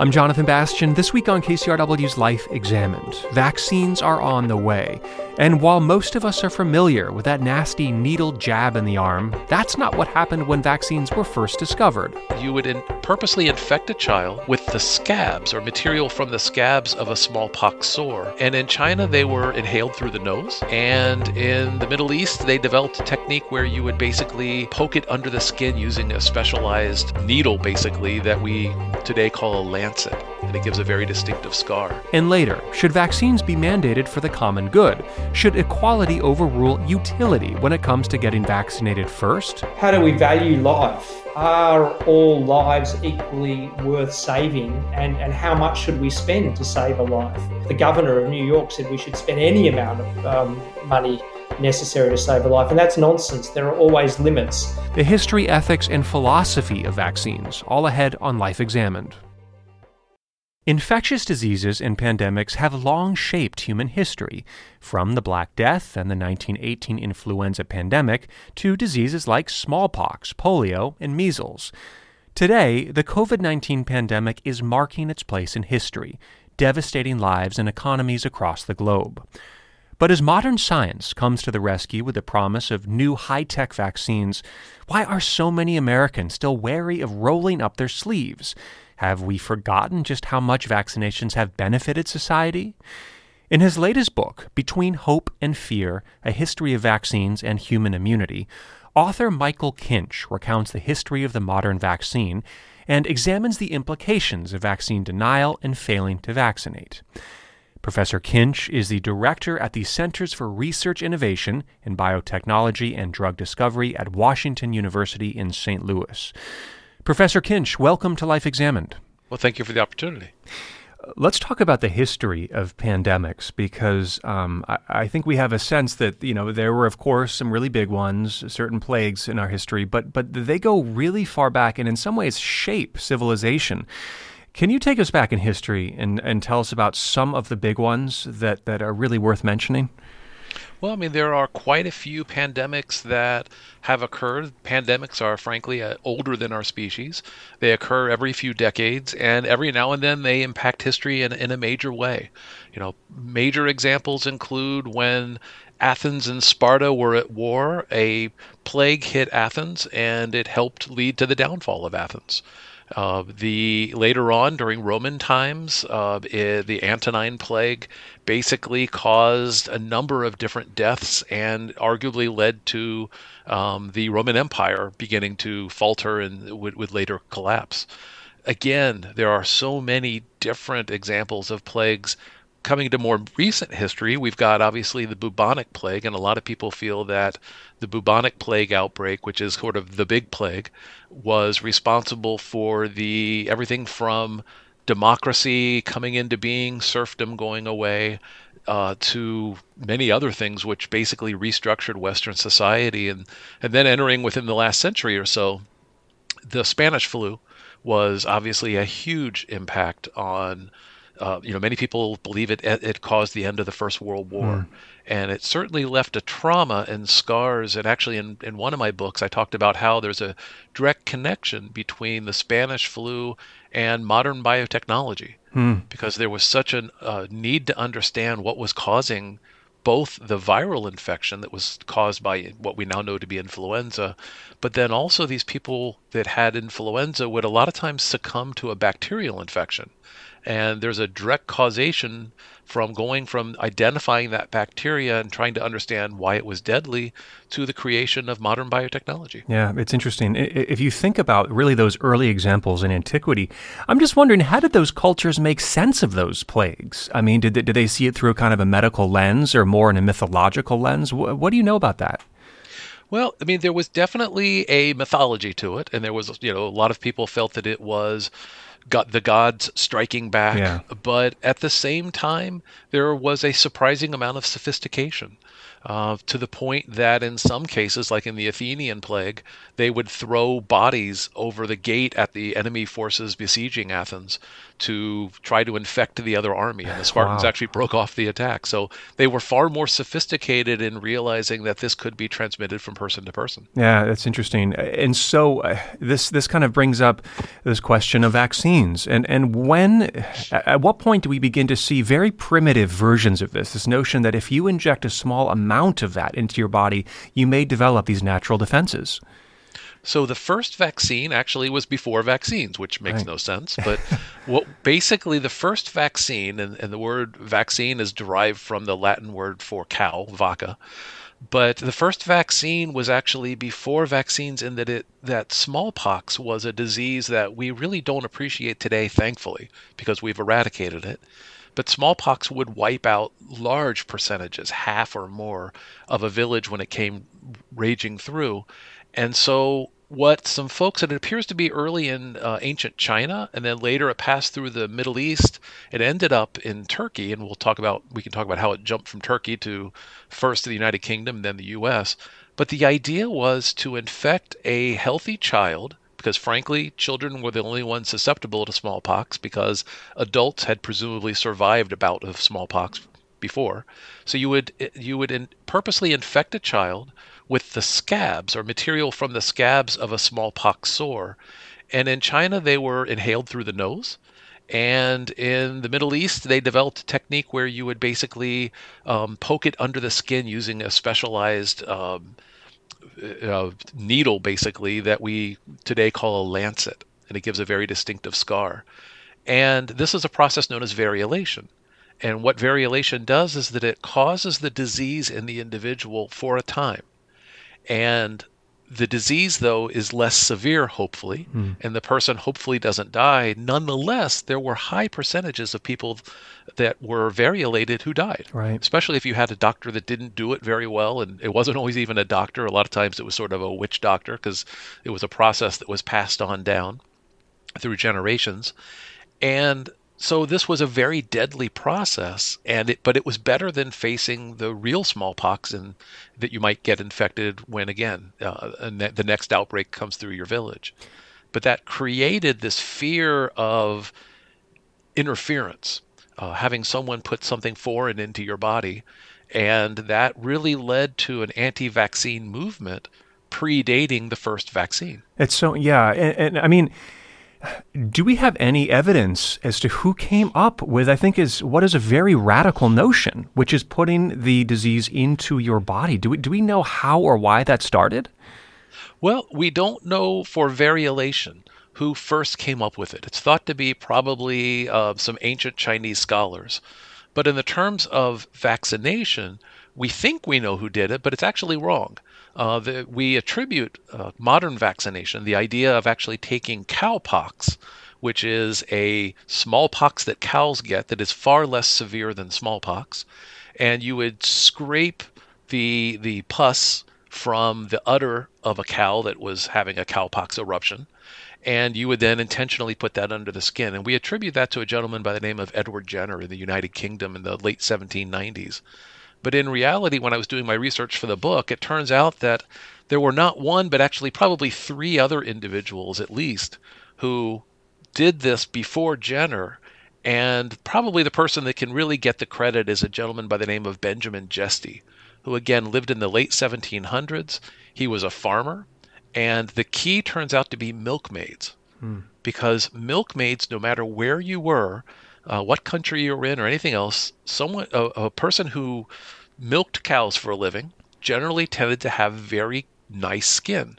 I'm Jonathan Bastian. This week on KCRW's Life Examined, vaccines are on the way. And while most of us are familiar with that nasty needle jab in the arm, that's not what happened when vaccines were first discovered. You would in- purposely infect a child with the scabs or material from the scabs of a smallpox sore. And in China, they were inhaled through the nose. And in the Middle East, they developed a technique where you would basically poke it under the skin using a specialized needle, basically, that we today call a lancet. And it gives a very distinctive scar. And later, should vaccines be mandated for the common good? Should equality overrule utility when it comes to getting vaccinated first? How do we value life? Are all lives equally worth saving? And, and how much should we spend to save a life? The governor of New York said we should spend any amount of um, money necessary to save a life, and that's nonsense. There are always limits. The history, ethics, and philosophy of vaccines, all ahead on Life Examined. Infectious diseases and pandemics have long shaped human history, from the Black Death and the 1918 influenza pandemic to diseases like smallpox, polio, and measles. Today, the COVID 19 pandemic is marking its place in history, devastating lives and economies across the globe. But as modern science comes to the rescue with the promise of new high tech vaccines, why are so many Americans still wary of rolling up their sleeves? Have we forgotten just how much vaccinations have benefited society? In his latest book, Between Hope and Fear A History of Vaccines and Human Immunity, author Michael Kinch recounts the history of the modern vaccine and examines the implications of vaccine denial and failing to vaccinate. Professor Kinch is the director at the Centers for Research Innovation in Biotechnology and Drug Discovery at Washington University in St. Louis. Professor Kinch, welcome to Life Examined. Well, thank you for the opportunity. Let's talk about the history of pandemics because um, I, I, think we have a sense that you know there were, of course, some really big ones, certain plagues in our history, but but they go really far back and in some ways shape civilization. Can you take us back in history and, and tell us about some of the big ones that, that are really worth mentioning? Well, I mean, there are quite a few pandemics that have occurred. Pandemics are, frankly, uh, older than our species. They occur every few decades, and every now and then they impact history in, in a major way. You know, major examples include when Athens and Sparta were at war, a plague hit Athens, and it helped lead to the downfall of Athens. Uh, the later on during Roman times, uh, it, the Antonine Plague basically caused a number of different deaths and arguably led to um, the Roman Empire beginning to falter and would, would later collapse. Again, there are so many different examples of plagues coming to more recent history, we've got obviously the bubonic plague, and a lot of people feel that the bubonic plague outbreak, which is sort of the big plague, was responsible for the everything from democracy coming into being, serfdom going away, uh, to many other things, which basically restructured Western society, and and then entering within the last century or so, the Spanish flu was obviously a huge impact on uh, you know, many people believe it it caused the end of the First World War, mm. and it certainly left a trauma and scars. And actually, in in one of my books, I talked about how there's a direct connection between the Spanish flu and modern biotechnology, mm. because there was such a uh, need to understand what was causing both the viral infection that was caused by what we now know to be influenza, but then also these people that had influenza would a lot of times succumb to a bacterial infection. And there's a direct causation from going from identifying that bacteria and trying to understand why it was deadly to the creation of modern biotechnology. Yeah, it's interesting. If you think about really those early examples in antiquity, I'm just wondering how did those cultures make sense of those plagues? I mean, did they, did they see it through a kind of a medical lens or more in a mythological lens? What do you know about that? Well, I mean, there was definitely a mythology to it, and there was, you know, a lot of people felt that it was got the gods striking back. Yeah. But at the same time, there was a surprising amount of sophistication. Uh, to the point that in some cases, like in the Athenian plague, they would throw bodies over the gate at the enemy forces besieging Athens to try to infect the other army. And the Spartans wow. actually broke off the attack. So they were far more sophisticated in realizing that this could be transmitted from person to person. Yeah, that's interesting. And so uh, this this kind of brings up this question of vaccines vaccines. And, and when, at what point do we begin to see very primitive versions of this? This notion that if you inject a small amount of that into your body, you may develop these natural defenses. So the first vaccine actually was before vaccines, which makes right. no sense. But what basically the first vaccine, and, and the word vaccine is derived from the Latin word for cow, vacca. But the first vaccine was actually before vaccines in that it that smallpox was a disease that we really don't appreciate today, thankfully, because we've eradicated it. But smallpox would wipe out large percentages, half or more, of a village when it came raging through. And so what some folks it appears to be early in uh, ancient China and then later it passed through the Middle East. It ended up in Turkey, and we'll talk about we can talk about how it jumped from Turkey to first to the United Kingdom, then the U.S. But the idea was to infect a healthy child because frankly, children were the only ones susceptible to smallpox because adults had presumably survived a bout of smallpox before. So you would you would in, purposely infect a child with the scabs or material from the scabs of a smallpox sore. And in China, they were inhaled through the nose. And in the Middle East, they developed a technique where you would basically um, poke it under the skin using a specialized um, uh, needle, basically, that we today call a lancet. And it gives a very distinctive scar. And this is a process known as variolation. And what variolation does is that it causes the disease in the individual for a time. And the disease, though, is less severe, hopefully, mm. and the person hopefully doesn't die. Nonetheless, there were high percentages of people that were variolated who died. Right. Especially if you had a doctor that didn't do it very well, and it wasn't always even a doctor. A lot of times it was sort of a witch doctor because it was a process that was passed on down through generations. And so this was a very deadly process, and it, but it was better than facing the real smallpox and that you might get infected when again uh, the next outbreak comes through your village. But that created this fear of interference, uh, having someone put something foreign into your body, and that really led to an anti-vaccine movement predating the first vaccine. It's so yeah, and, and I mean do we have any evidence as to who came up with, I think, is what is a very radical notion, which is putting the disease into your body? Do we, do we know how or why that started? Well, we don't know for variolation who first came up with it. It's thought to be probably uh, some ancient Chinese scholars. But in the terms of vaccination, we think we know who did it, but it's actually wrong uh, the, we attribute uh, modern vaccination, the idea of actually taking cowpox, which is a smallpox that cows get that is far less severe than smallpox, and you would scrape the the pus from the udder of a cow that was having a cowpox eruption, and you would then intentionally put that under the skin. And we attribute that to a gentleman by the name of Edward Jenner in the United Kingdom in the late 1790s. But in reality, when I was doing my research for the book, it turns out that there were not one, but actually probably three other individuals at least who did this before Jenner. And probably the person that can really get the credit is a gentleman by the name of Benjamin Jesty, who again lived in the late 1700s. He was a farmer. And the key turns out to be milkmaids. Hmm. Because milkmaids, no matter where you were, uh, what country you're in or anything else, someone a, a person who milked cows for a living generally tended to have very nice skin.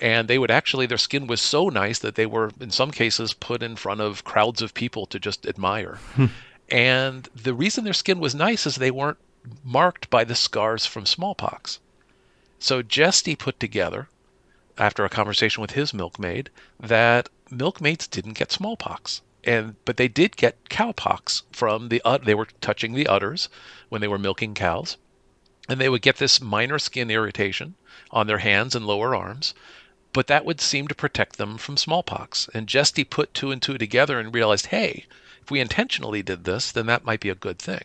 And they would actually their skin was so nice that they were in some cases put in front of crowds of people to just admire. Hmm. and the reason their skin was nice is they weren't marked by the scars from smallpox. So jesty put together after a conversation with his milkmaid that milkmaids didn't get smallpox and but they did get cowpox from the uh, they were touching the udders when they were milking cows. And they would get this minor skin irritation on their hands and lower arms but that would seem to protect them from smallpox. And jesty put two and two together and realized hey if we intentionally did this then that might be a good thing.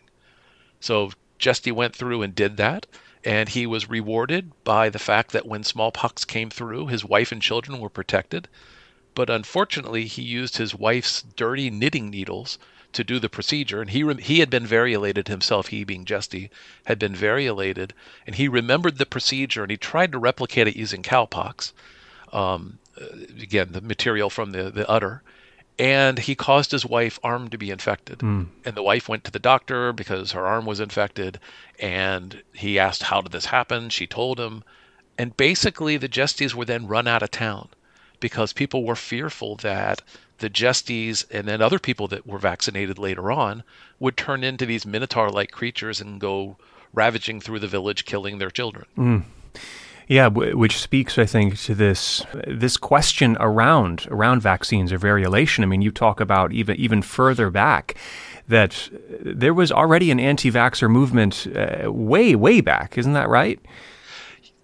So jesty went through and did that and he was rewarded by the fact that when smallpox came through his wife and children were protected but unfortunately, he used his wife's dirty knitting needles to do the procedure, and he re- he had been variolated himself. He being Jesty had been variolated, and he remembered the procedure, and he tried to replicate it using cowpox. Um, uh, again, the material from the the udder, and he caused his wife arm to be infected Mm. and the wife went to the doctor because her arm was infected and he asked how did this happen she told him and basically the Jesties were then run out of town because people were fearful that the Jesties and then other people that were vaccinated later on would turn into these minotaur-like creatures and go ravaging through the village killing their children Yeah, w- which speaks, I think, to this this question around around vaccines or variolation. I mean, you talk about even even further back that there was already an anti-vaxxer movement uh, way way back, isn't that right?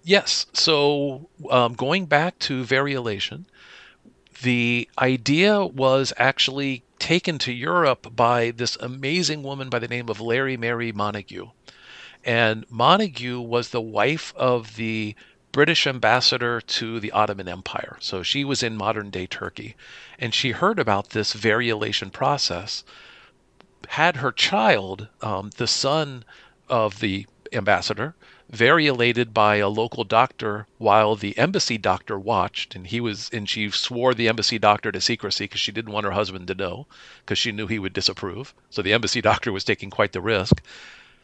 Yes. So um, going back to variolation, the idea was actually taken to Europe by this amazing woman by the name of Lady Mary Montagu. And Montagu was the wife of the British ambassador to the Ottoman Empire. So she was in modern day Turkey. And she heard about this variolation process, had her child, um, the son of the ambassador, variolated by a local doctor while the embassy doctor watched and he was and she swore the embassy doctor to secrecy because she didn't want her husband to know because she knew he would disapprove. So the embassy doctor was taking quite the risk.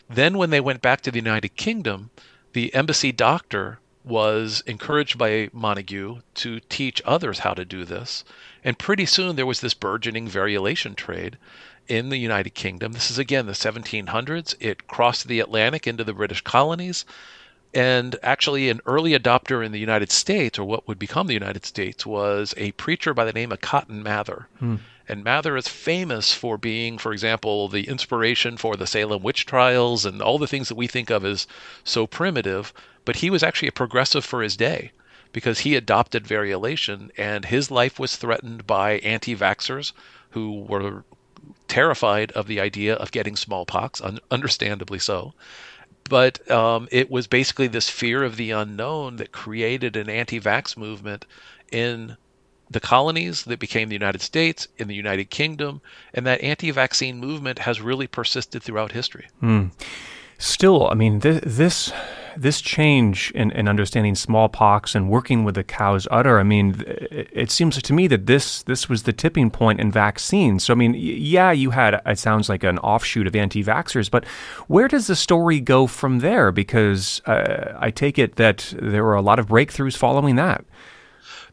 Then when they went back to the united kingdom the embassy doctor was encouraged by montagu to teach others how to do this and pretty soon there was this burgeoning variolation trade in the United Kingdom. This is again the 1700s. It crossed the Atlantic into the British colonies. And actually, an early adopter in the United States, or what would become the United States, was a preacher by the name of Cotton Mather. Hmm. And Mather is famous for being, for example, the inspiration for the Salem witch trials and all the things that we think of as so primitive. But he was actually a progressive for his day because he adopted variolation and his life was threatened by anti vaxxers who were terrified of the idea of getting smallpox, un- understandably so. But um, it was basically this fear of the unknown that created an anti vax movement in the colonies that became the United States, in the United Kingdom, and that anti vaccine movement has really persisted throughout history. Still, I mean, this this, this change in, in understanding smallpox and working with the cow's udder. I mean, it, it seems to me that this this was the tipping point in vaccines. So, I mean, yeah, you had it sounds like an offshoot of anti-vaxxers, but where does the story go from there? Because uh, I take it that there were a lot of breakthroughs following that.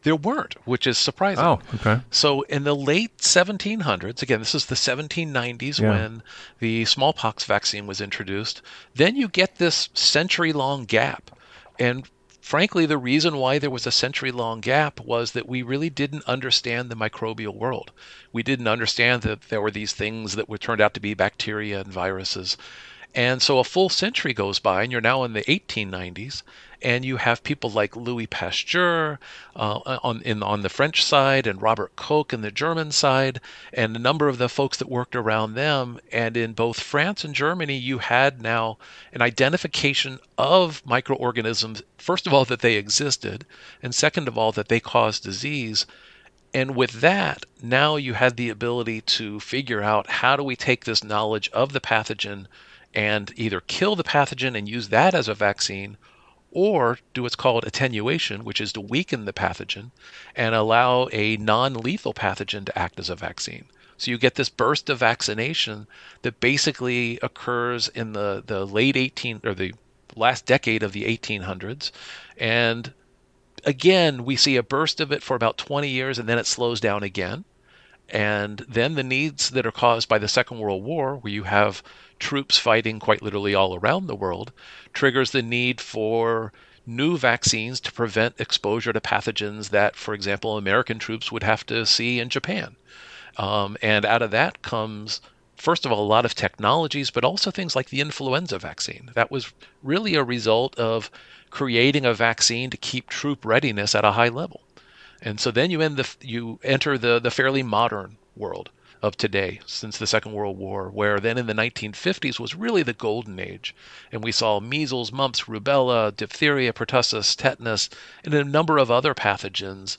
There weren't, which is surprising. Oh, okay. So in the late 1700s, again, this is the 1790s Yeah. when the smallpox vaccine was introduced, then you get this century long gap. And frankly, the reason why there was a century long gap was that we really didn't understand the microbial world. We didn't understand that there were these things that were turned out to be bacteria and viruses. And so a full century goes by, and you're now in the 1890s, and you have people like Louis Pasteur uh, on in on the French side, and Robert Koch in the German side, and a number of the folks that worked around them. And in both France and Germany, you had now an identification of microorganisms. First of all, that they existed, and second of all, that they cause disease. And with that, now you had the ability to figure out how do we take this knowledge of the pathogen and either kill the pathogen and use that as a vaccine, or do what's called attenuation, which is to weaken the pathogen and allow a non lethal pathogen to act as a vaccine. So you get this burst of vaccination that basically occurs in the, the late 18 or the last decade of the 1800s. And again, we see a burst of it for about 20 years and then it slows down again. And then the needs that are caused by the Second World War, where you have troops fighting quite literally all around the world, triggers the need for new vaccines to prevent exposure to pathogens that, for example, American troops would have to see in Japan. Um, and out of that comes, first of all, a lot of technologies, but also things like the influenza vaccine. That was really a result of creating a vaccine to keep troop readiness at a high level. And so then you end the you enter the the fairly modern world of today since the Second World War, where then in the 1950s was really the golden age, and we saw measles, mumps, rubella, diphtheria, pertussis, tetanus, and a number of other pathogens.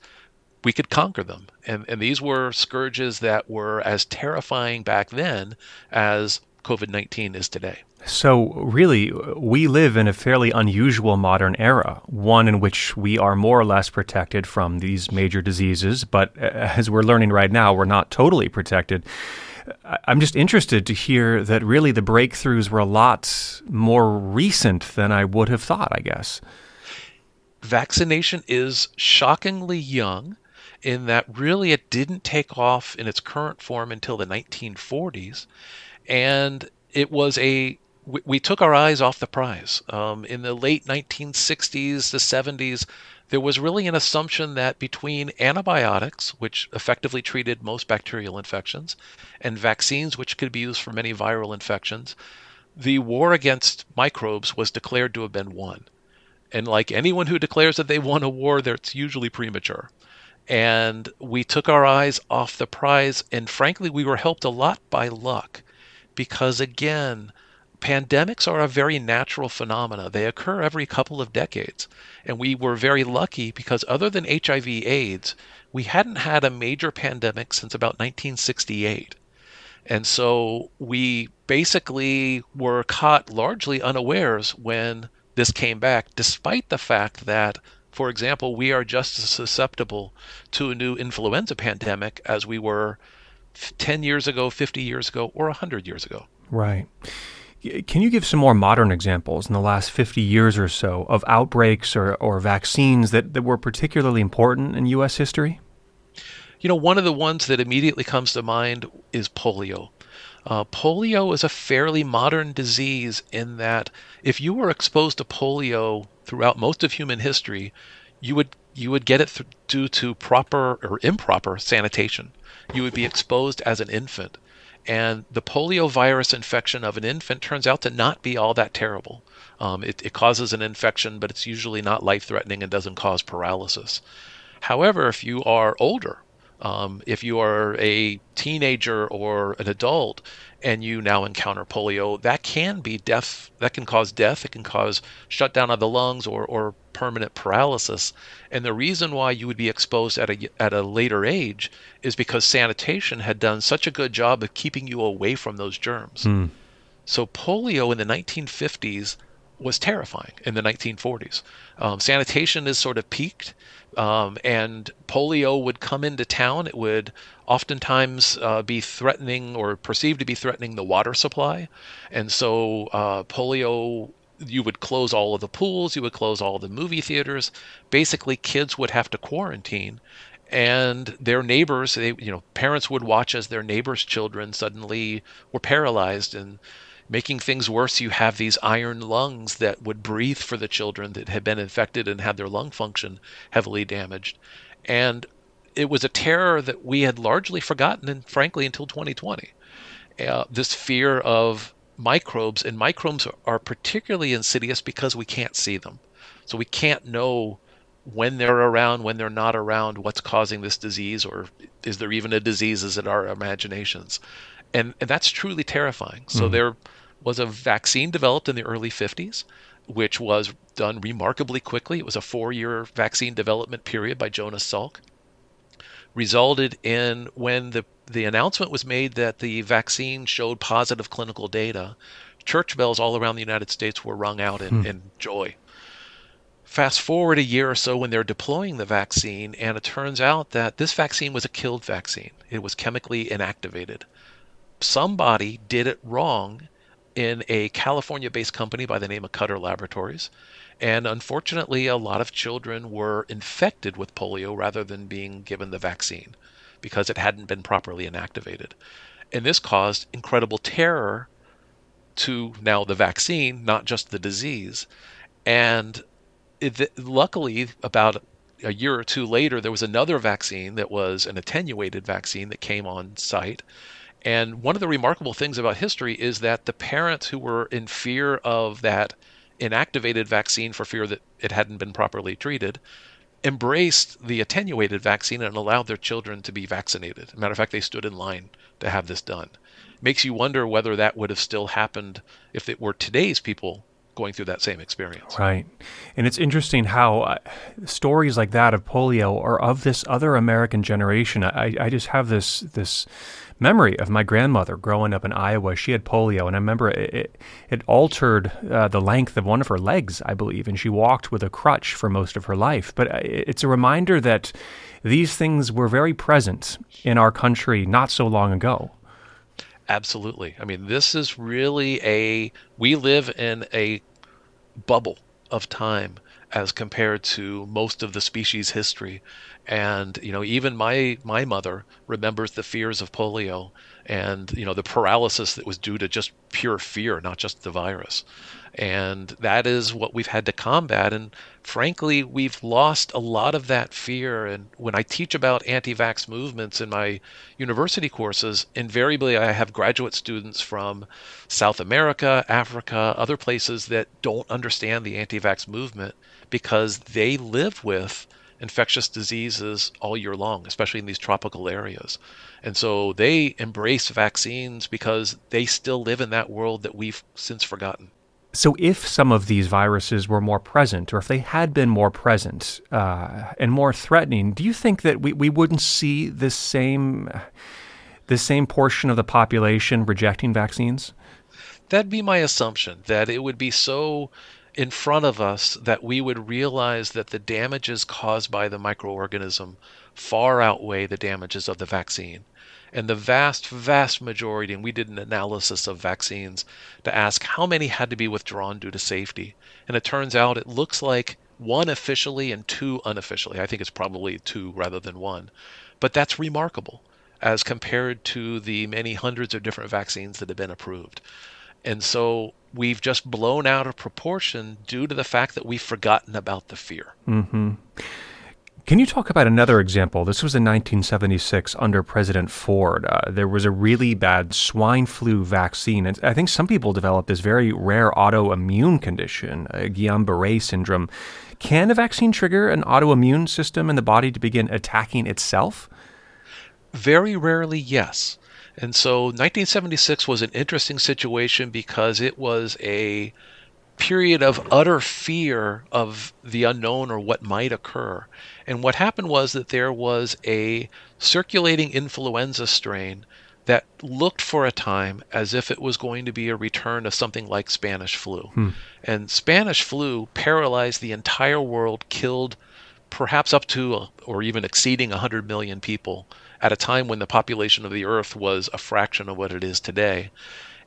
We could conquer them, and and these were scourges that were as terrifying back then as COVID 19 is today. So, really, we live in a fairly unusual modern era, one in which we are more or less protected from these major diseases, but as we're learning right now, we're not totally protected. I'm just interested to hear that really the breakthroughs were a lot more recent than I would have thought, I guess. Vaccination is shockingly young in that really it didn't take off in its current form until the 1940s. And it was a we, we took our eyes off the prize. Um, in the late 1960s, the 70s, there was really an assumption that between antibiotics, which effectively treated most bacterial infections, and vaccines, which could be used for many viral infections, the war against microbes was declared to have been won. And like anyone who declares that they won a war, that's usually premature. And we took our eyes off the prize, and frankly, we were helped a lot by luck because, again, pandemics are a very natural phenomena. They occur every couple of decades. And we were very lucky because, other than HIV AIDS, we hadn't had a major pandemic since about 1968. And so we basically were caught largely unawares when this came back, despite the fact that, for example, we are just as susceptible to a new influenza pandemic as we were 10 years ago, 50 years ago, or 100 years ago. Right. Can you give some more modern examples in the last 50 years or so of outbreaks or, or vaccines that, that were particularly important in U.S. history? You know, one of the ones that immediately comes to mind is polio. Uh, polio is a fairly modern disease in that if you were exposed to polio throughout most of human history, you would you would get it th- due to proper or improper sanitation. You would be exposed as an infant. And the polio virus infection of an infant turns out to not be all that terrible. Um, it, it causes an infection, but it's usually not life threatening and doesn't cause paralysis. However, if you are older, um, if you are a teenager or an adult and you now encounter polio, that can be death. That can cause death. It can cause shutdown of the lungs or, or permanent paralysis. And the reason why you would be exposed at a, at a later age is because sanitation had done such a good job of keeping you away from those germs. Mm. So polio in the 1950s was terrifying in the 1940s. Um, sanitation is sort of peaked, um, and polio would come into town. It would oftentimes uh, be threatening or perceived to be threatening the water supply, and so uh, polio. You would close all of the pools. You would close all the movie theaters. Basically, kids would have to quarantine, and their neighbors, they, you know, parents would watch as their neighbors' children suddenly were paralyzed and Making things worse, you have these iron lungs that would breathe for the children that had been infected and had their lung function heavily damaged. And it was a terror that we had largely forgotten, and frankly, until 2020. Uh, this fear of microbes, and microbes are particularly insidious because we can't see them. So we can't know when they're around, when they're not around, what's causing this disease, or is there even a disease? Is it our imaginations? And, and that's truly terrifying. So mm. there was a vaccine developed in the early 50s, which was done remarkably quickly. It was a four year vaccine development period by Jonas Salk. Resulted in when the, the announcement was made that the vaccine showed positive clinical data, church bells all around the United States were rung out in, hmm. in joy. Fast forward a year or so when they're deploying the vaccine, and it turns out that this vaccine was a killed vaccine. It was chemically inactivated. Somebody did it wrong in a California based company by the name of Cutter Laboratories. And unfortunately, a lot of children were infected with polio rather than being given the vaccine because it hadn't been properly inactivated. And this caused incredible terror to now the vaccine, not just the disease. And it, luckily, about a year or two later, there was another vaccine that was an attenuated vaccine that came on site and one of the remarkable things about history is that the parents who were in fear of that inactivated vaccine for fear that it hadn't been properly treated embraced the attenuated vaccine and allowed their children to be vaccinated. matter of fact, they stood in line to have this done. Makes you wonder whether that would have still happened if it were today's people going through that same experience. Right. And it's interesting how uh, stories like that of polio or of this other American generation, I, I just have this, this memory of my grandmother growing up in Iowa. She had polio, and I remember it, it, it altered uh, the length of one of her legs, I believe, and she walked with a crutch for most of her life. But uh, it's a reminder that these things were very present in our country not so long ago. Absolutely. I mean, this is really a, we live in a bubble of time as compared to most of the species history and you know even my my mother remembers the fears of polio and you know the paralysis that was due to just pure fear not just the virus. And that is what we've had to combat. And frankly we've lost a lot of that fear. And when i teach about anti-vax movements in my university courses invariably i have graduate students from south america africa other places that don't understand the anti-vax movement because they live with infectious diseases all year long, especially in these tropical areas. And so they embrace vaccines because they still live in that world that we've since forgotten. So, if some of these viruses were more present, or if they had been more present uh, and more threatening, do you think that we, we wouldn't see this same, this same portion of the population rejecting vaccines? That'd be my assumption, that it would be so in front of us that we would realize that the damages caused by the microorganism far outweigh the damages of the vaccine. And the vast, vast majority, and we did an analysis of vaccines to ask how many had to be withdrawn due to safety. And it turns out it looks like one officially and two unofficially. I think it's probably two rather than one. But that's remarkable as compared to the many hundreds of different vaccines that have been approved. And so we've just blown out of proportion due to the fact that we've forgotten about the fear. Mm-hmm. Can you talk about another example? This was in 1976 under President Ford. Uh, there was a really bad swine flu vaccine. And I think some people developed this very rare autoimmune condition, uh, Guillain Barre syndrome. Can a vaccine trigger an autoimmune system in the body to begin attacking itself? Very rarely, yes. And so 1976 was an interesting situation because it was a period of utter fear of the unknown or what might occur. And what happened was that there was a circulating influenza strain that looked for a time as if it was going to be a return of something like Spanish flu. Hmm. And Spanish flu paralyzed the entire world, killed perhaps up to or even exceeding 100 million people at a time when the population of the earth was a fraction of what it is today.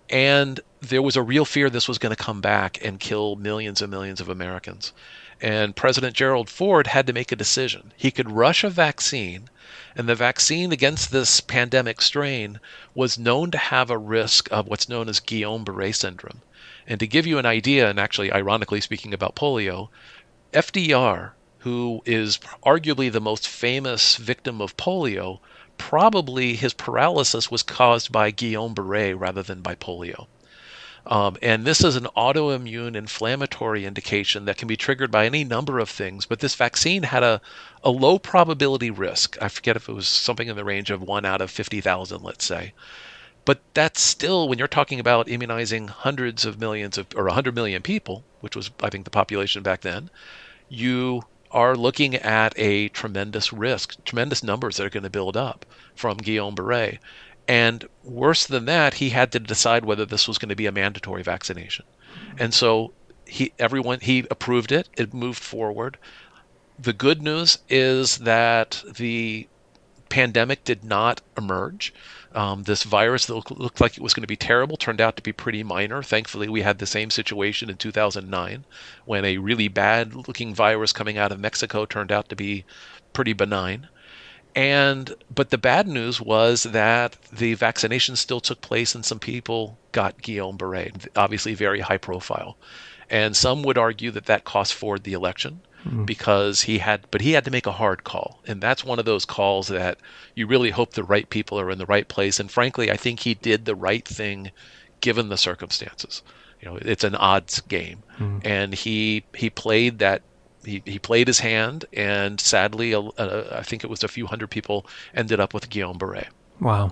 And there was a real fear this was going to come back and kill millions and millions of Americans. And President Gerald Ford had to make a decision. He could rush a vaccine, and the vaccine against this pandemic strain was known to have a risk of what's known as Guillain Barre syndrome. And to give you an idea, and actually, ironically speaking about polio, FDR, who is arguably the most famous victim of polio, probably his paralysis was caused by Guillain Barre rather than by polio. Um, and this is an autoimmune inflammatory indication that can be triggered by any number of things. But this vaccine had a, a low probability risk. I forget if it was something in the range of one out of 50,000, let's say. But that's still, when you're talking about immunizing hundreds of millions of, or 100 million people, which was, I think, the population back then, you are looking at a tremendous risk, tremendous numbers that are going to build up from Guillain Barre. And worse than that, he had to decide whether this was going to be a mandatory vaccination. And so he everyone he approved it. It moved forward. The good news is that the pandemic did not emerge. Um, this virus that looked like it was going to be terrible turned out to be pretty minor. Thankfully, we had the same situation in 2009 when a really bad looking virus coming out of Mexico turned out to be pretty benign. And but the bad news was that the vaccination still took place and some people got Guillain Barre, obviously very high profile. And some would argue that that cost Ford the election mm-hmm. because he had, but he had to make a hard call, and that's one of those calls that you really hope the right people are in the right place. And frankly, I think he did the right thing given the circumstances. You know, it's an odds game, mm-hmm. and he he played that he, he played his hand, and sadly, I think it was a few hundred people ended up with Guillain Barre. Wow.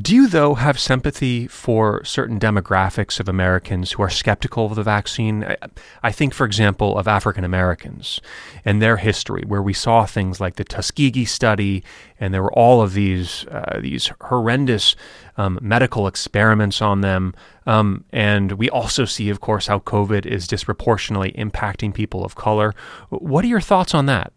Do you, though, have sympathy for certain demographics of Americans who are skeptical of the vaccine? I, think, for example, of African Americans and their history, where we saw things like the Tuskegee study, and there were all of these uh, these horrendous um, medical experiments on them. Um, and we also see, of course, how COVID is disproportionately impacting people of color. What are your thoughts on that?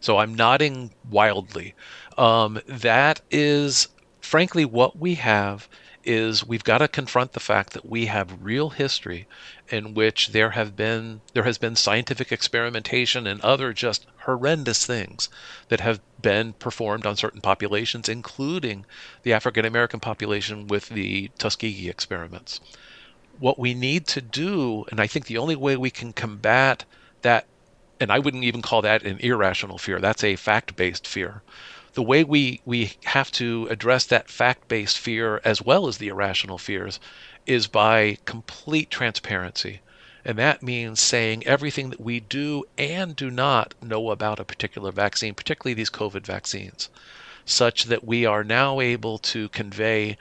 So I'm nodding wildly. Um, that is frankly, what we have is we've got to confront the fact that we have real history in which there have been there has been scientific experimentation and other just horrendous things that have been performed on certain populations including the African American population with the Tuskegee experiments. What we need to do and I think the only way we can combat that and I wouldn't even call that an irrational fear that's a fact-based fear the way we, we have to address that fact based fear as well as the irrational fears is by complete transparency. And that means saying everything that we do and do not know about a particular vaccine, particularly these COVID vaccines, such that we are now able to convey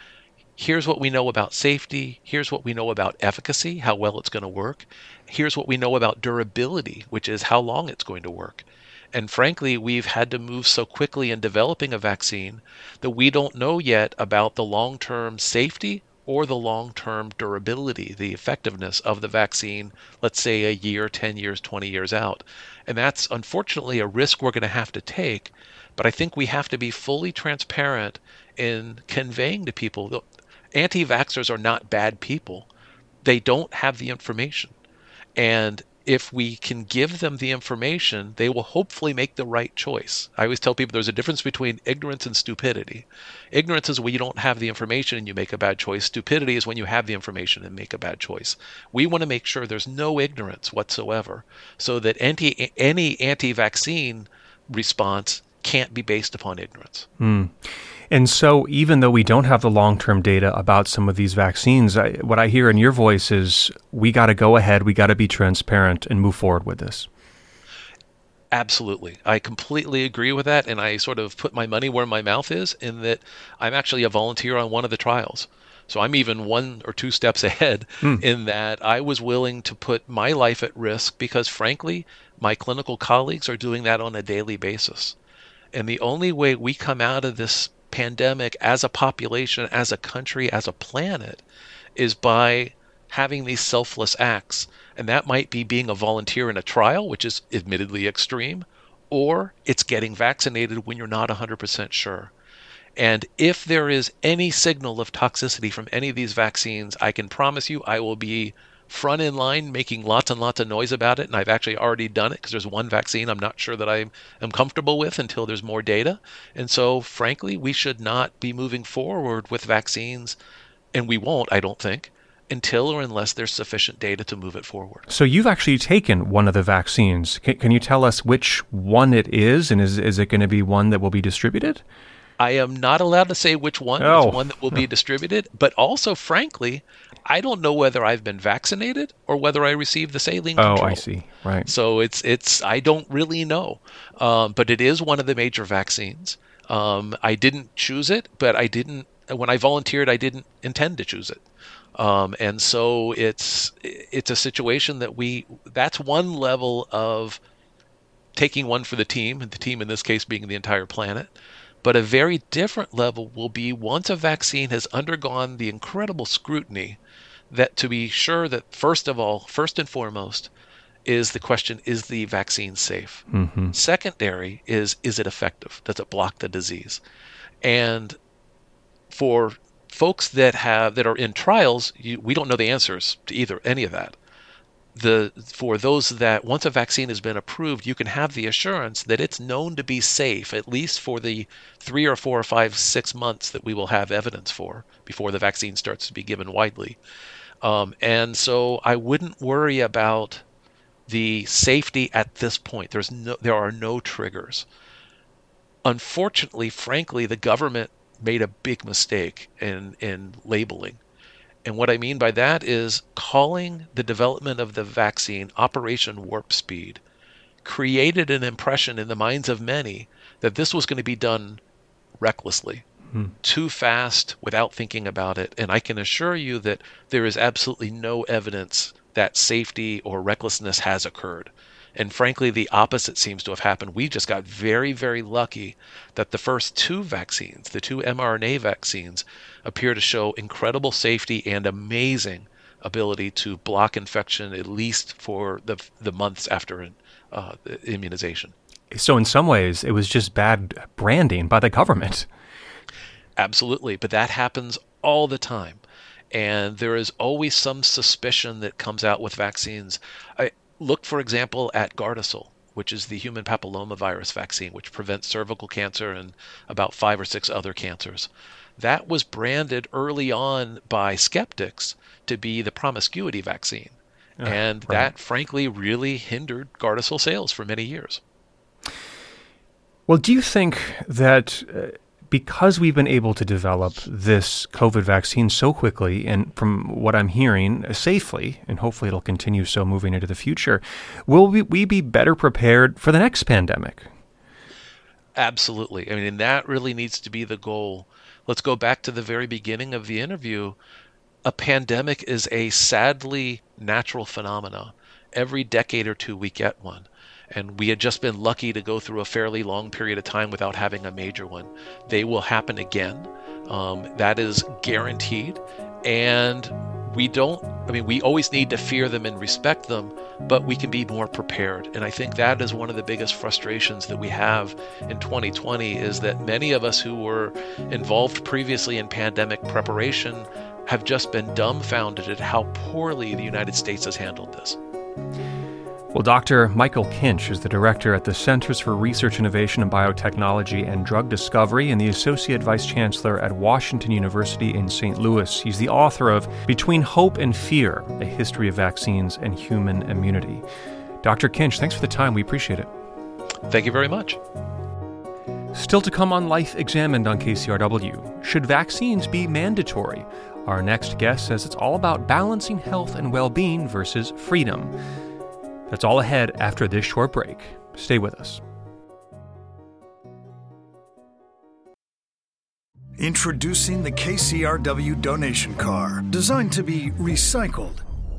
here's what we know about safety, here's what we know about efficacy, how well it's going to work, here's what we know about durability, which is how long it's going to work. And frankly, we've had to move so quickly in developing a vaccine that we don't know yet about the long term safety or the long term durability, the effectiveness of the vaccine, let's say a year, 10 years, 20 years out. And that's unfortunately a risk we're going to have to take. But I think we have to be fully transparent in conveying to people that anti vaxxers are not bad people, they don't have the information. And if we can give them the information, they will hopefully make the right choice. I always tell people there's a difference between ignorance and stupidity. Ignorance is when you don't have the information and you make a bad choice. Stupidity is when you have the information and make a bad choice. We want to make sure there's no ignorance whatsoever so that anti, any anti vaccine response can't be based upon ignorance. Mm. And so, even though we don't have the long term data about some of these vaccines, I, what I hear in your voice is we got to go ahead, we got to be transparent and move forward with this. Absolutely. I completely agree with that. And I sort of put my money where my mouth is in that I'm actually a volunteer on one of the trials. So I'm even one or two steps ahead mm. in that I was willing to put my life at risk because, frankly, my clinical colleagues are doing that on a daily basis. And the only way we come out of this pandemic as a population, as a country, as a planet is by having these selfless acts. And that might be being a volunteer in a trial, which is admittedly extreme, or it's getting vaccinated when you're not 100% sure. And if there is any signal of toxicity from any of these vaccines, I can promise you I will be front in line making lots and lots of noise about it. And I've actually already done it because there's one vaccine I'm not sure that I am comfortable with until there's more data. And so, frankly, we should not be moving forward with vaccines, and we won't, I don't think, until or unless there's sufficient data to move it forward. So you've actually taken one of the vaccines. Can, can you tell us which one it is, and is, is it going to be one that will be distributed? I am not allowed to say which one oh. is one that will be distributed, but also, frankly, I don't know whether I've been vaccinated or whether I received the saline. Oh, control. I see. Right. So it's it's I don't really know, um, but it is one of the major vaccines. Um, I didn't choose it, but I didn't when I volunteered. I didn't intend to choose it. Um, and so it's it's a situation that we that's one level of taking one for the team, and the team in this case being the entire planet. But a very different level will be once a vaccine has undergone the incredible scrutiny that to be sure that first of all, first and foremost, is the question is the vaccine safe? Mm-hmm. Secondary is is it effective? Does it block the disease? And for folks that have that are in trials, you, we don't know the answers to either any of that the for those that once a vaccine has been approved, you can have the assurance that it's known to be safe, at least for the three or four or five, six months that we will have evidence for before the vaccine starts to be given widely. Um, and so I wouldn't worry about the safety at this point. There's no, there are no triggers. Unfortunately, frankly, the government made a big mistake in in labeling. And what I mean by that is calling the development of the vaccine Operation Warp Speed created an impression in the minds of many that this was going to be done recklessly. Hmm. too fast without thinking about it. And I can assure you that there is absolutely no evidence that safety or recklessness has occurred. And frankly, the opposite seems to have happened. We just got very, very lucky that the first two vaccines, the two mRNA vaccines, appear to show incredible safety and amazing ability to block infection at least for the, the months after uh, immunization. So, in some ways, it was just bad branding by the government. Absolutely. But that happens all the time. And there is always some suspicion that comes out with vaccines. I, look, for example, at Gardasil, which is the human papillomavirus vaccine, which prevents cervical cancer and about five or six other cancers. That was branded early on by skeptics to be the promiscuity vaccine. Uh, and right. that, frankly, really hindered Gardasil sales for many years. Well, do you think that uh, because we've been able to develop this COVID vaccine so quickly, and from what I'm hearing, uh, safely, and hopefully it'll continue so moving into the future, will we, we be better prepared for the next pandemic? Absolutely. I mean, and that really needs to be the goal. Let's go back to the very beginning of the interview. A pandemic is a sadly natural phenomena. Every decade or two, we get one and we had just been lucky to go through a fairly long period of time without having a major one. They will happen again. Um, that is guaranteed. And we don't, I mean, we always need to fear them and respect them, but we can be more prepared. And I think that is one of the biggest frustrations that we have in 2020 is that many of us who were involved previously in pandemic preparation have just been dumbfounded at how poorly the United States has handled this. Well, Dr. Michael Kinch is the director at the Centers for Research Innovation and Biotechnology and Drug Discovery and the Associate Vice Chancellor at Washington University in St. Louis. He's the author of Between Hope and Fear A History of Vaccines and Human Immunity. Dr. Kinch, thanks for the time. We appreciate it. Thank you very much. Still to come on Life Examined on KCRW. Should vaccines be mandatory? Our next guest says it's all about balancing health and well being versus freedom. That's all ahead after this short break. Stay with us. Introducing the KCRW donation car, designed to be recycled.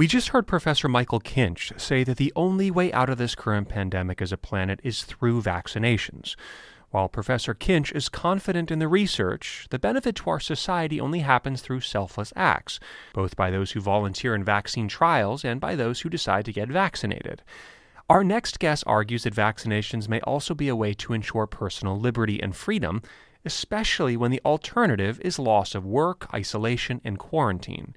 We just heard Professor Michael Kinch say that the only way out of this current pandemic as a planet is through vaccinations. While Professor Kinch is confident in the research, the benefit to our society only happens through selfless acts, both by those who volunteer in vaccine trials and by those who decide to get vaccinated. Our next guest argues that vaccinations may also be a way to ensure personal liberty and freedom, especially when the alternative is loss of work, isolation, and quarantine.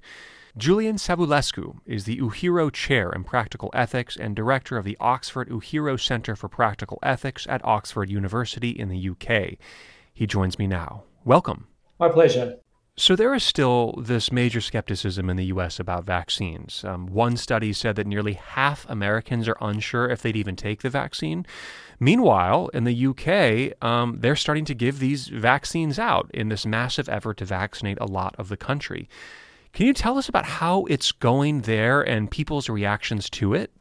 Julian Savulescu is the Uehiro Chair in Practical Ethics and Director of the Oxford Uehiro Centre for Practical Ethics at Oxford University in the UK. He joins me now. Welcome. My pleasure. So, there is still this major skepticism in the U.S. about vaccines. Um, one study said that nearly half Americans are unsure if they'd even take the vaccine. Meanwhile, in the UK, um, they're starting to give these vaccines out in this massive effort to vaccinate a lot of the country. Can you tell us about how it's going there and people's reactions to it?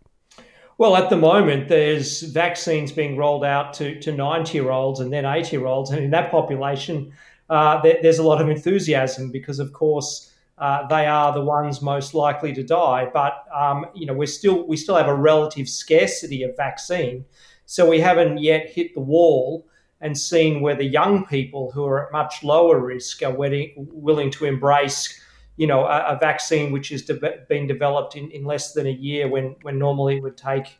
Well, at the moment, there's vaccines being rolled out to, to 90 year olds and then 80 year olds. And in that population, uh, there, there's a lot of enthusiasm because, of course, uh, they are the ones most likely to die. But um, you know, we're still we still have a relative scarcity of vaccine, so we haven't yet hit the wall and seen where the young people who are at much lower risk are willing to embrace you know, a, a vaccine which has de- been developed in, in less than a year when, when normally it would take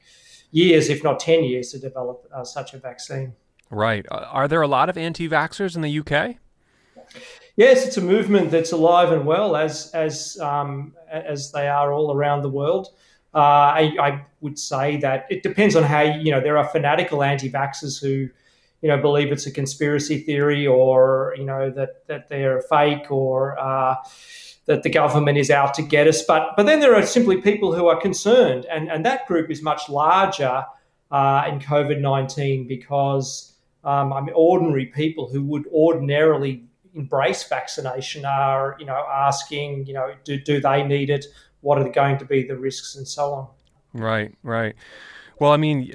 years, if not 10 years, to develop uh, such a vaccine. Right. Uh, are there a lot of anti vaxxers in the UK? Yes, it's a movement that's alive and well, as as um, as they are all around the world. Uh, I, I, would say that it depends on how you know there are fanatical anti-vaxxers who you know, believe it's a conspiracy theory or, you know, that, that they're fake or uh, that the government is out to get us. But, but then there are simply people who are concerned. And, and that group is much larger uh, in COVID 19 because um, I mean, ordinary people who would ordinarily embrace vaccination are, you know, asking, you know, do, do they need it? What are going to be the risks and so on? Right, right. Well, I mean,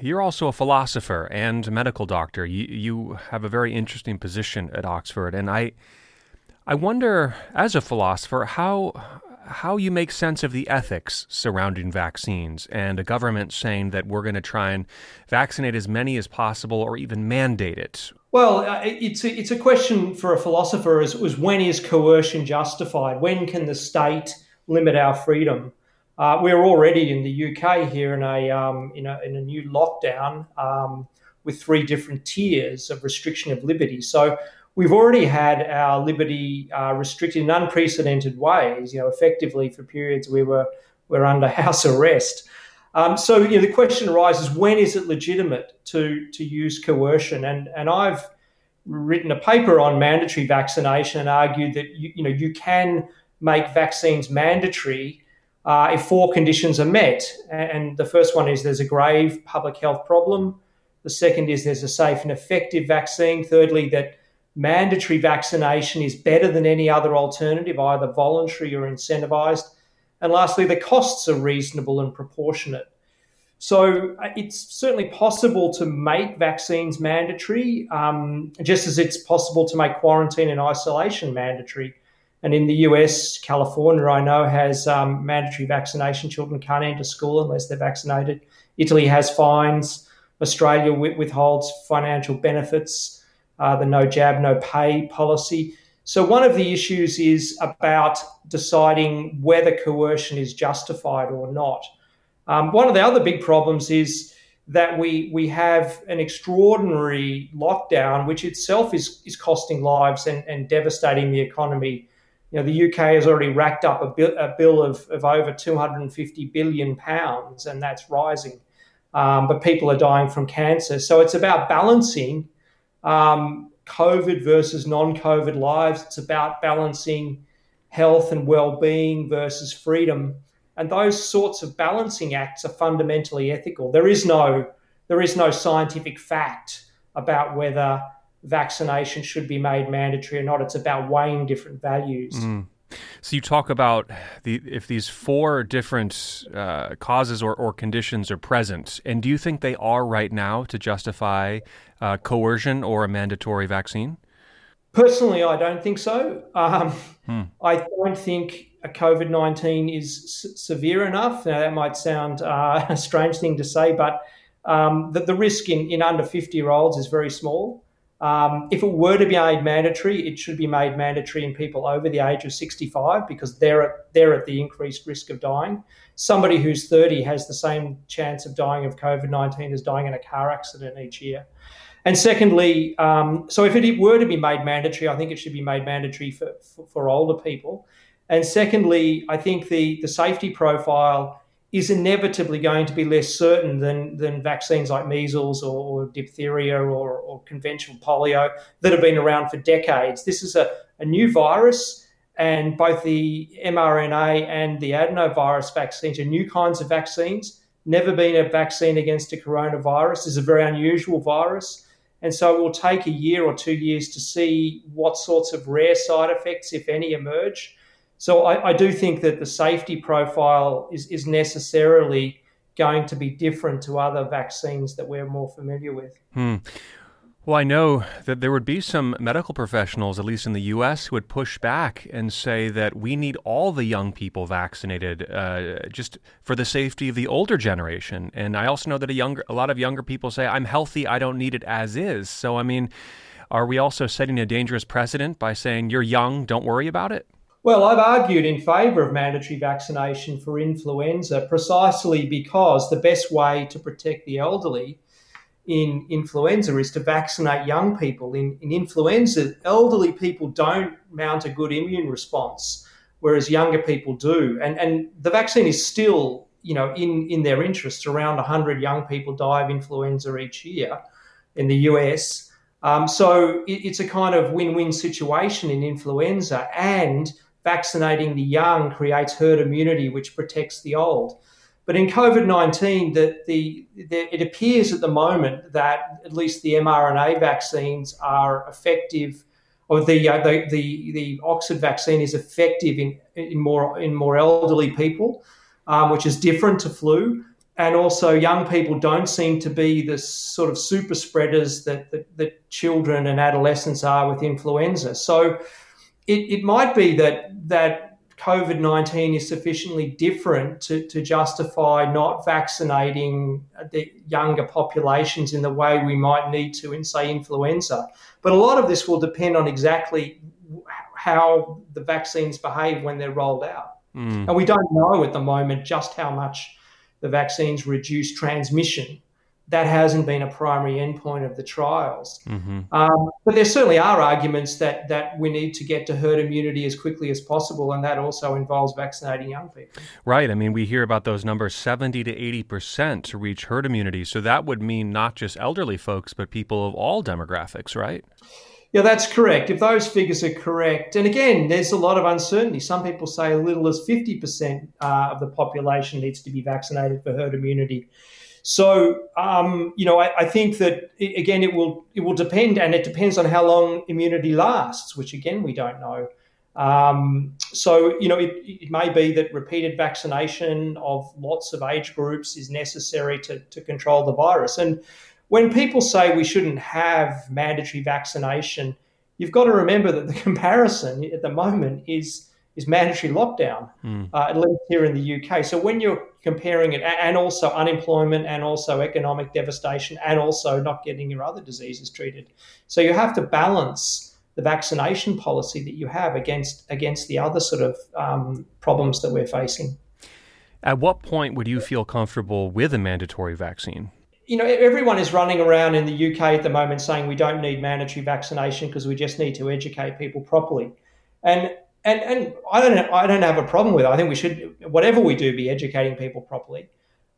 you're also a philosopher and a medical doctor. You, you have a very interesting position at Oxford, and I, I wonder, as a philosopher, how how you make sense of the ethics surrounding vaccines and a government saying that we're going to try and vaccinate as many as possible or even mandate it. Well, uh, it's a, it's a question for a philosopher as, as when is coercion justified? When can the state limit our freedom? Uh, we're already in the UK here in a um, in a, in a new lockdown um, with three different tiers of restriction of liberty. So we've already had our liberty uh, restricted in unprecedented ways. You know, effectively for periods we were we're under house arrest. Um, so you know, the question arises: when is it legitimate to to use coercion? And and I've written a paper on mandatory vaccination and argued that you, you know you can make vaccines mandatory uh, if four conditions are met. And the first one is there's a grave public health problem. The second is there's a safe and effective vaccine. Thirdly, that mandatory vaccination is better than any other alternative, either voluntary or incentivized. And lastly, the costs are reasonable and proportionate. So uh, it's certainly possible to make vaccines mandatory, um, just as it's possible to make quarantine and isolation mandatory. And in the US, California, I know, has um, mandatory vaccination. Children can't enter school unless they're vaccinated. Italy has fines. Australia withholds financial benefits, uh, the no jab, no pay policy. So, one of the issues is about deciding whether coercion is justified or not. Um, one of the other big problems is that we, we have an extraordinary lockdown, which itself is, is costing lives and, and devastating the economy you know, the UK has already racked up a, bill, a bill of, of over 250 billion pounds, and that's rising. Um, but people are dying from cancer. So it's about balancing um, COVID versus non COVID lives. It's about balancing health and well being versus freedom. And those sorts of balancing acts are fundamentally ethical. There is no, there is no scientific fact about whether vaccination should be made mandatory or not. It's about weighing different values. Mm. So you talk about the if these four different uh, causes or, or conditions are present, and do you think they are right now to justify uh, coercion or a mandatory vaccine? Personally, I don't think so. Um, hmm. I don't think a COVID nineteen is s- severe enough. Now that might sound uh, a strange thing to say, but um, the, the risk in, in under fifty year olds is very small. Um, if it were to be made mandatory, it should be made mandatory in people over the age of 65 because they're at, they're at the increased risk of dying. Somebody who's 30 has the same chance of dying of COVID 19 as dying in a car accident each year. And secondly, um, so if it were to be made mandatory, I think it should be made mandatory for, for, for older people. And secondly, I think the, the safety profile is inevitably going to be less certain than, than vaccines like measles or, or diphtheria or, or, conventional polio that have been around for decades. This is a, a new virus, and both the mRNA and the adenovirus vaccines are new kinds of vaccines. Never been a vaccine against a coronavirus. Is a very unusual virus. And so it will take a year or two years to see what sorts of rare side effects, if any, emerge. So I, I, do think that the safety profile is, is necessarily going to be different to other vaccines that we're more familiar with. Hmm. Well, I know that there would be some medical professionals, at least in the U.S., who would push back and say that we need all the young people vaccinated, uh, just for the safety of the older generation. And I also know that a younger, a lot of younger people say, "I'm healthy, I don't need it as is." So, I mean, are we also setting a dangerous precedent by saying you're young, don't worry about it? Well, I've argued in favour of mandatory vaccination for influenza precisely because the best way to protect the elderly in influenza is to vaccinate young people. In, in influenza, elderly people don't mount a good immune response, whereas younger people do. And, and the vaccine is still, you know, in, in their interest. Around 100 young people die of influenza each year in the US. Um, so it, it's a kind of win-win situation in influenza, and vaccinating the young creates herd immunity, which protects the old. But in COVID 19, the, the, the, it appears at the moment that at least the mRNA vaccines are effective, or the, uh, the, the, the, Oxford vaccine is effective in, in, more, in more elderly people, um, which is different to flu. And also, young people don't seem to be the sort of super spreaders that, that, that children and adolescents are with influenza. So it, it might be that, that COVID 19 is sufficiently different to, to justify not vaccinating the younger populations in the way we might need to in, say, influenza. But a lot of this will depend on exactly how the vaccines behave when they're rolled out. Mm. And we don't know at the moment just how much the vaccines reduce transmission that hasn't been a primary endpoint of the trials. Mm-hmm. Um, but there certainly are arguments that that we need to get to herd immunity as quickly as possible, and that also involves vaccinating young people. Right. I mean, we hear about those numbers 70 to 80 percent to reach herd immunity. So that would mean not just elderly folks, but people of all demographics, right? Yeah, that's correct. If those figures are correct, and again, there's a lot of uncertainty. Some people say a little as 50% uh, of the population needs to be vaccinated for herd immunity. So, um, you know, I, I, think that again, it will it will depend, and it depends on how long immunity lasts, which again we don't know. Um, so, you know, it, it, may be that repeated vaccination of lots of age groups is necessary to, to control the virus. And when people say we shouldn't have mandatory vaccination, you've got to remember that the comparison at the moment is is mandatory lockdown, mm. uh, at least here in the UK. So when you're comparing it, and also unemployment, and also economic devastation, and also not getting your other diseases treated, so you have to balance the vaccination policy that you have against against the other sort of um, problems that we're facing. At what point would you feel comfortable with a mandatory vaccine? You know, everyone is running around in the UK at the moment saying we don't need mandatory vaccination because we just need to educate people properly. And and and I don't I don't have a problem with it. I think we should whatever we do be educating people properly.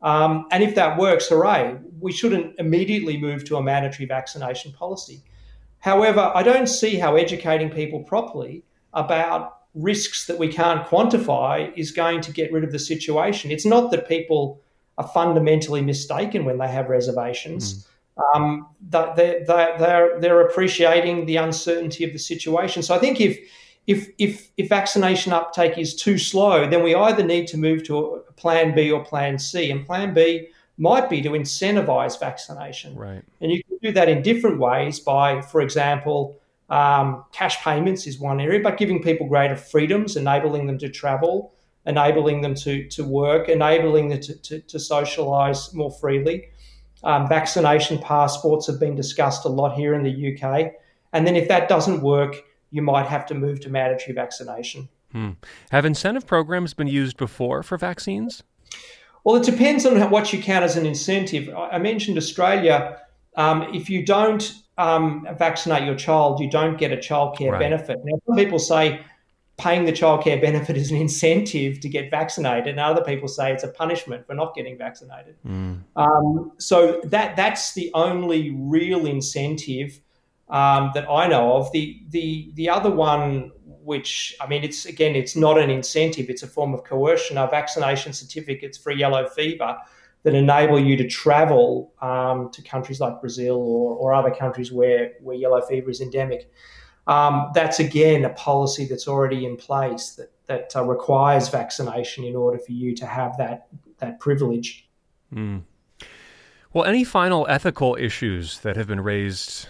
Um, and if that works, hooray! We shouldn't immediately move to a mandatory vaccination policy. However, I don't see how educating people properly about risks that we can't quantify is going to get rid of the situation. It's not that people are fundamentally mistaken when they have reservations. Mm. Um, they're, they're, they're appreciating the uncertainty of the situation. So I think if if, if, if vaccination uptake is too slow, then we either need to move to a plan B or plan C. And plan B might be to incentivize vaccination. Right. And you can do that in different ways by, for example, um, cash payments is one area, but giving people greater freedoms, enabling them to travel, enabling them to, to work, enabling them to, to, to socialize more freely. Um, vaccination passports have been discussed a lot here in the UK. And then if that doesn't work, you might have to move to mandatory vaccination. Hmm. Have incentive programs been used before for vaccines? Well, it depends on what you count as an incentive. I mentioned Australia. Um, if you don't um, vaccinate your child, you don't get a childcare right. benefit. Now, some people say paying the childcare benefit is an incentive to get vaccinated, and other people say it's a punishment for not getting vaccinated. Mm. Um, so that that's the only real incentive um, that I know of. The the the other one, which I mean, it's again, it's not an incentive; it's a form of coercion. Are vaccination certificates for yellow fever that enable you to travel um, to countries like Brazil or, or other countries where where yellow fever is endemic. Um, that's again a policy that's already in place that that uh, requires vaccination in order for you to have that that privilege. Mm. Well, any final ethical issues that have been raised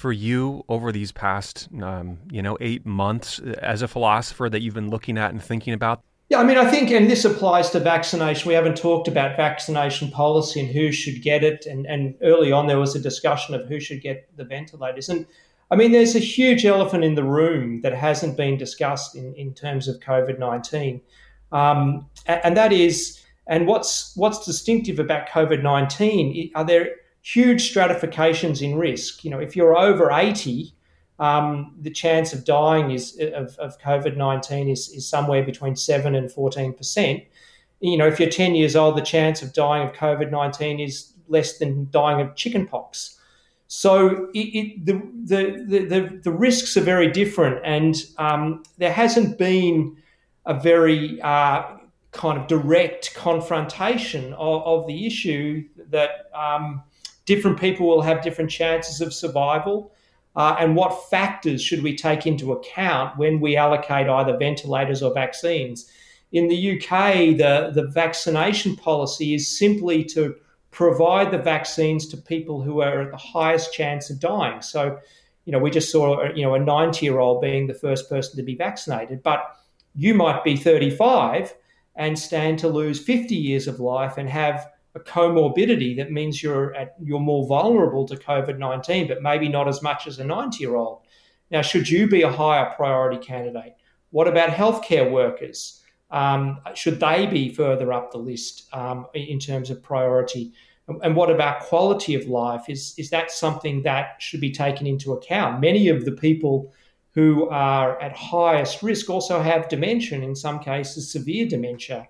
for you over these past, um, you know, eight months as a philosopher that you've been looking at and thinking about? Yeah, I mean, I think, and this applies to vaccination. We haven't talked about vaccination policy and who should get it. And, and early on, there was a discussion of who should get the ventilators. And I mean, there's a huge elephant in the room that hasn't been discussed in, in terms of COVID 19. Um, and, and that is, and what's what's distinctive about COVID 19 are there huge stratifications in risk. You know, if you're over 80, um, the chance of dying is of, of COVID 19 is, is somewhere between 7 and 14%. You know, if you're 10 years old, the chance of dying of COVID 19 is less than dying of chickenpox. So it, it, the, the, the, the, risks are very different, and um, there hasn't been a very uh, kind of direct confrontation of, of the issue that um, different people will have different chances of survival. Uh, and what factors should we take into account when we allocate either ventilators or vaccines? In the UK, the, the vaccination policy is simply to provide the vaccines to people who are at the highest chance of dying. So, you know, we just saw, you know, a 90 year old being the first person to be vaccinated, but you might be 35 and stand to lose 50 years of life and have a comorbidity that means you're at, you're more vulnerable to COVID-19, but maybe not as much as a 90 year old. Now, should you be a higher priority candidate? What about healthcare workers? Um, should they be further up the list um, in terms of priority? And what about quality of life? Is, is that something that should be taken into account? Many of the people who are at highest risk also have dementia, in some cases, severe dementia,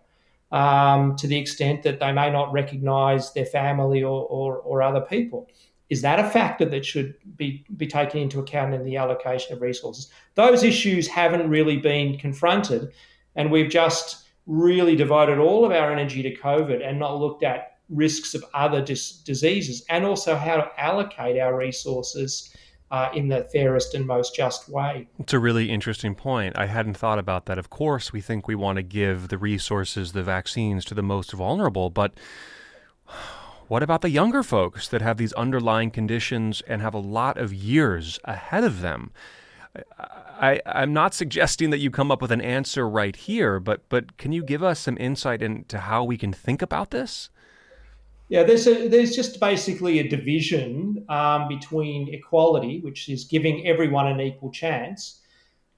um, to the extent that they may not recognize their family or, or, or other people. Is that a factor that should be, be taken into account in the allocation of resources? Those issues haven't really been confronted. And we've just really devoted all of our energy to COVID and not looked at risks of other dis- diseases and also how to allocate our resources uh, in the fairest and most just way. It's a really interesting point. I hadn't thought about that. Of course, we think we want to give the resources, the vaccines to the most vulnerable, but what about the younger folks that have these underlying conditions and have a lot of years ahead of them? I, I'm not suggesting that you come up with an answer right here, but but can you give us some insight into how we can think about this? Yeah, there's a, there's just basically a division um, between equality, which is giving everyone an equal chance,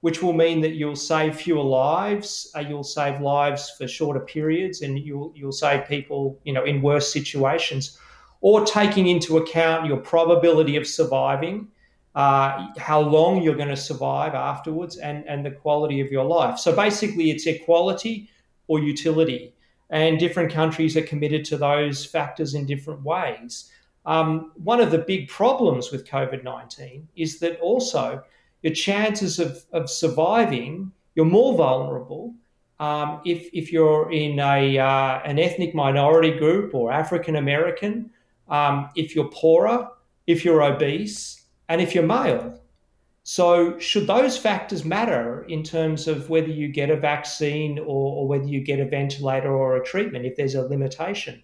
which will mean that you'll save fewer lives, uh, you'll save lives for shorter periods, and you'll you'll save people, you know, in worse situations, or taking into account your probability of surviving uh, how long you're going to survive afterwards, and, and the quality of your life. So basically, it's equality or utility. And different countries are committed to those factors in different ways. Um, one of the big problems with COVID 19 is that also your chances of, of surviving, you're more vulnerable um, if, if you're in a, uh, an ethnic minority group or African American, um, if you're poorer, if you're obese, and if you're male. So, should those factors matter in terms of whether you get a vaccine or, or whether you get a ventilator or a treatment if there's a limitation?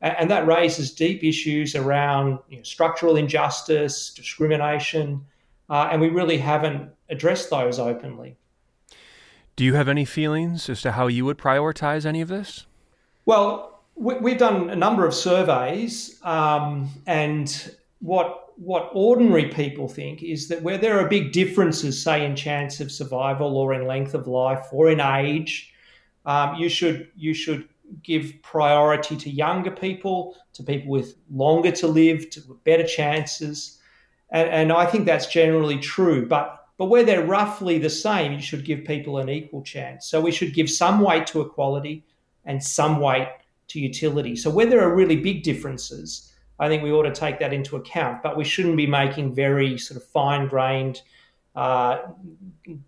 And that raises deep issues around you know, structural injustice, discrimination, uh, and we really haven't addressed those openly. Do you have any feelings as to how you would prioritize any of this? Well, we, have done a number of surveys, um, and what what ordinary people think is that where there are big differences, say in chance of survival or in length of life or in age, um, you should you should give priority to younger people, to people with longer to live, to better chances, and, and I think that's generally true. But but where they're roughly the same, you should give people an equal chance. So we should give some weight to equality and some weight to utility. So where there are really big differences I think we ought to take that into account. But we shouldn't be making very sort of fine grained uh,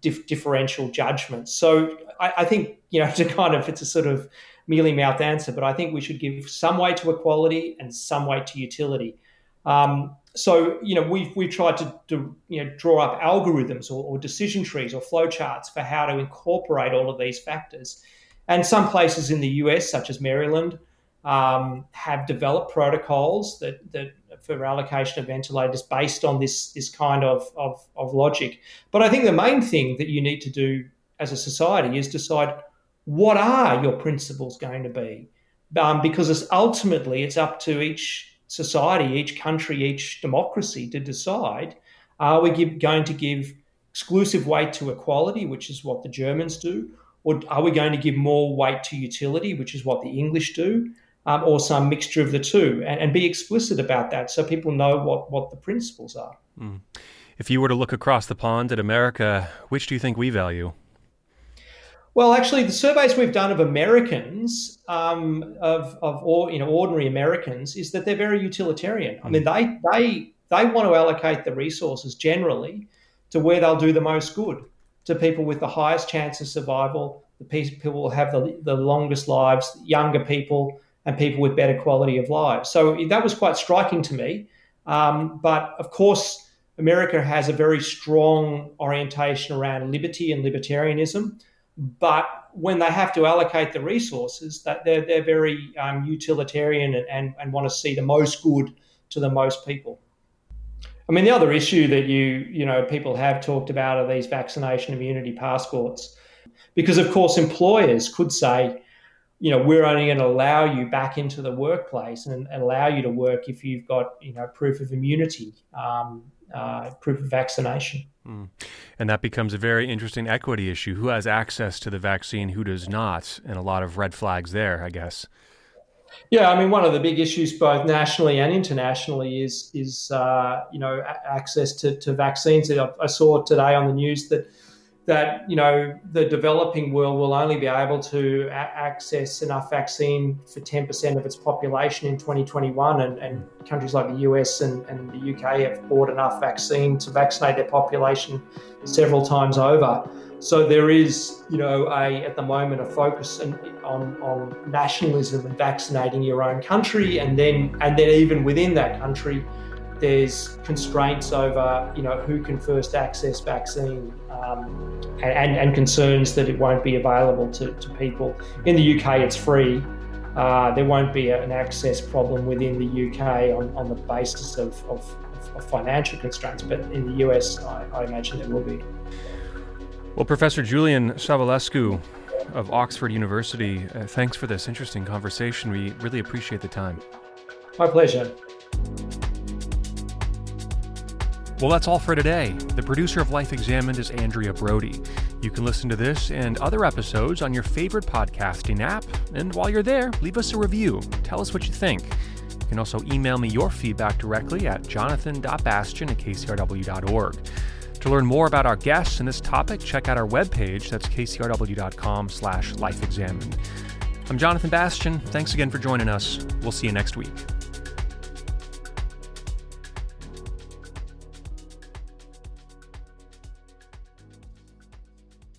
dif- differential judgments. So I, I, think, you know, to kind of, it's a sort of mealy mouth answer, but I think we should give some weight to equality and some weight to utility. Um, so, you know, we've, we've tried to, to you know, draw up algorithms or, or decision trees or flowcharts for how to incorporate all of these factors. And some places in the US, such as Maryland, um, have developed protocols that, that for allocation of ventilators based on this, this kind of, of, of logic. But I think the main thing that you need to do as a society is decide what are your principles going to be? Um, because it's ultimately it's up to each society, each country, each democracy to decide are we give, going to give exclusive weight to equality, which is what the Germans do, or are we going to give more weight to utility, which is what the English do? Um, or some mixture of the two, and, and, be explicit about that so people know what, what the principles are. Mm. If you were to look across the pond at America, which do you think we value? Well, actually, the surveys we've done of Americans, um, of, of or, you know, ordinary Americans, is that they're very utilitarian. I mean, they they they want to allocate the resources generally to where they'll do the most good to people with the highest chance of survival, the people will have the, the longest lives, younger people, and people with better quality of lives. So that was quite striking to me. Um, but of course, America has a very strong orientation around liberty and libertarianism. But when they have to allocate the resources, that they're, they're very um, utilitarian and, and, and want to see the most good to the most people. I mean, the other issue that you you know people have talked about are these vaccination immunity passports, because of course employers could say, you know, we're only going to allow you back into the workplace and, and allow you to work if you've got you know proof of immunity, um, uh, proof of vaccination. Mm. And that becomes a very interesting equity issue. Who has access to the vaccine, who does not, and a lot of red flags there, I guess. Yeah, I mean, one of the big issues, both nationally and internationally, is is uh, you know access to, to vaccines. I saw today on the news that that you know the developing world will only be able to a- access enough vaccine for 10% of its population in 2021 and, and countries like the US and, and, the UK have bought enough vaccine to vaccinate their population several times over. So there is you know a at the moment a focus on, on, on nationalism and vaccinating your own country and then and then even within that country there's constraints over you know who can first access vaccine um, and, and, concerns that it won't be available to, to people. In the UK, it's free. Uh, there won't be an access problem within the UK on, on the basis of, of, of financial constraints, but in the US, I, I imagine there will be. Well, Professor Julian Savulescu of Oxford University, uh, thanks for this interesting conversation. We really appreciate the time. My pleasure. Well, that's all for today. The producer of Life Examined is Andrea Brody. You can listen to this and other episodes on your favorite podcasting app. And while you're there, leave us a review. Tell us what you think. You can also email me your feedback directly at jonathan.bastian at kcrw.org. To learn more about our guests and this topic, check out our webpage. That's kcrw.com slash lifeexamined. I'm Jonathan Bastian. Thanks again for joining us. We'll see you next week.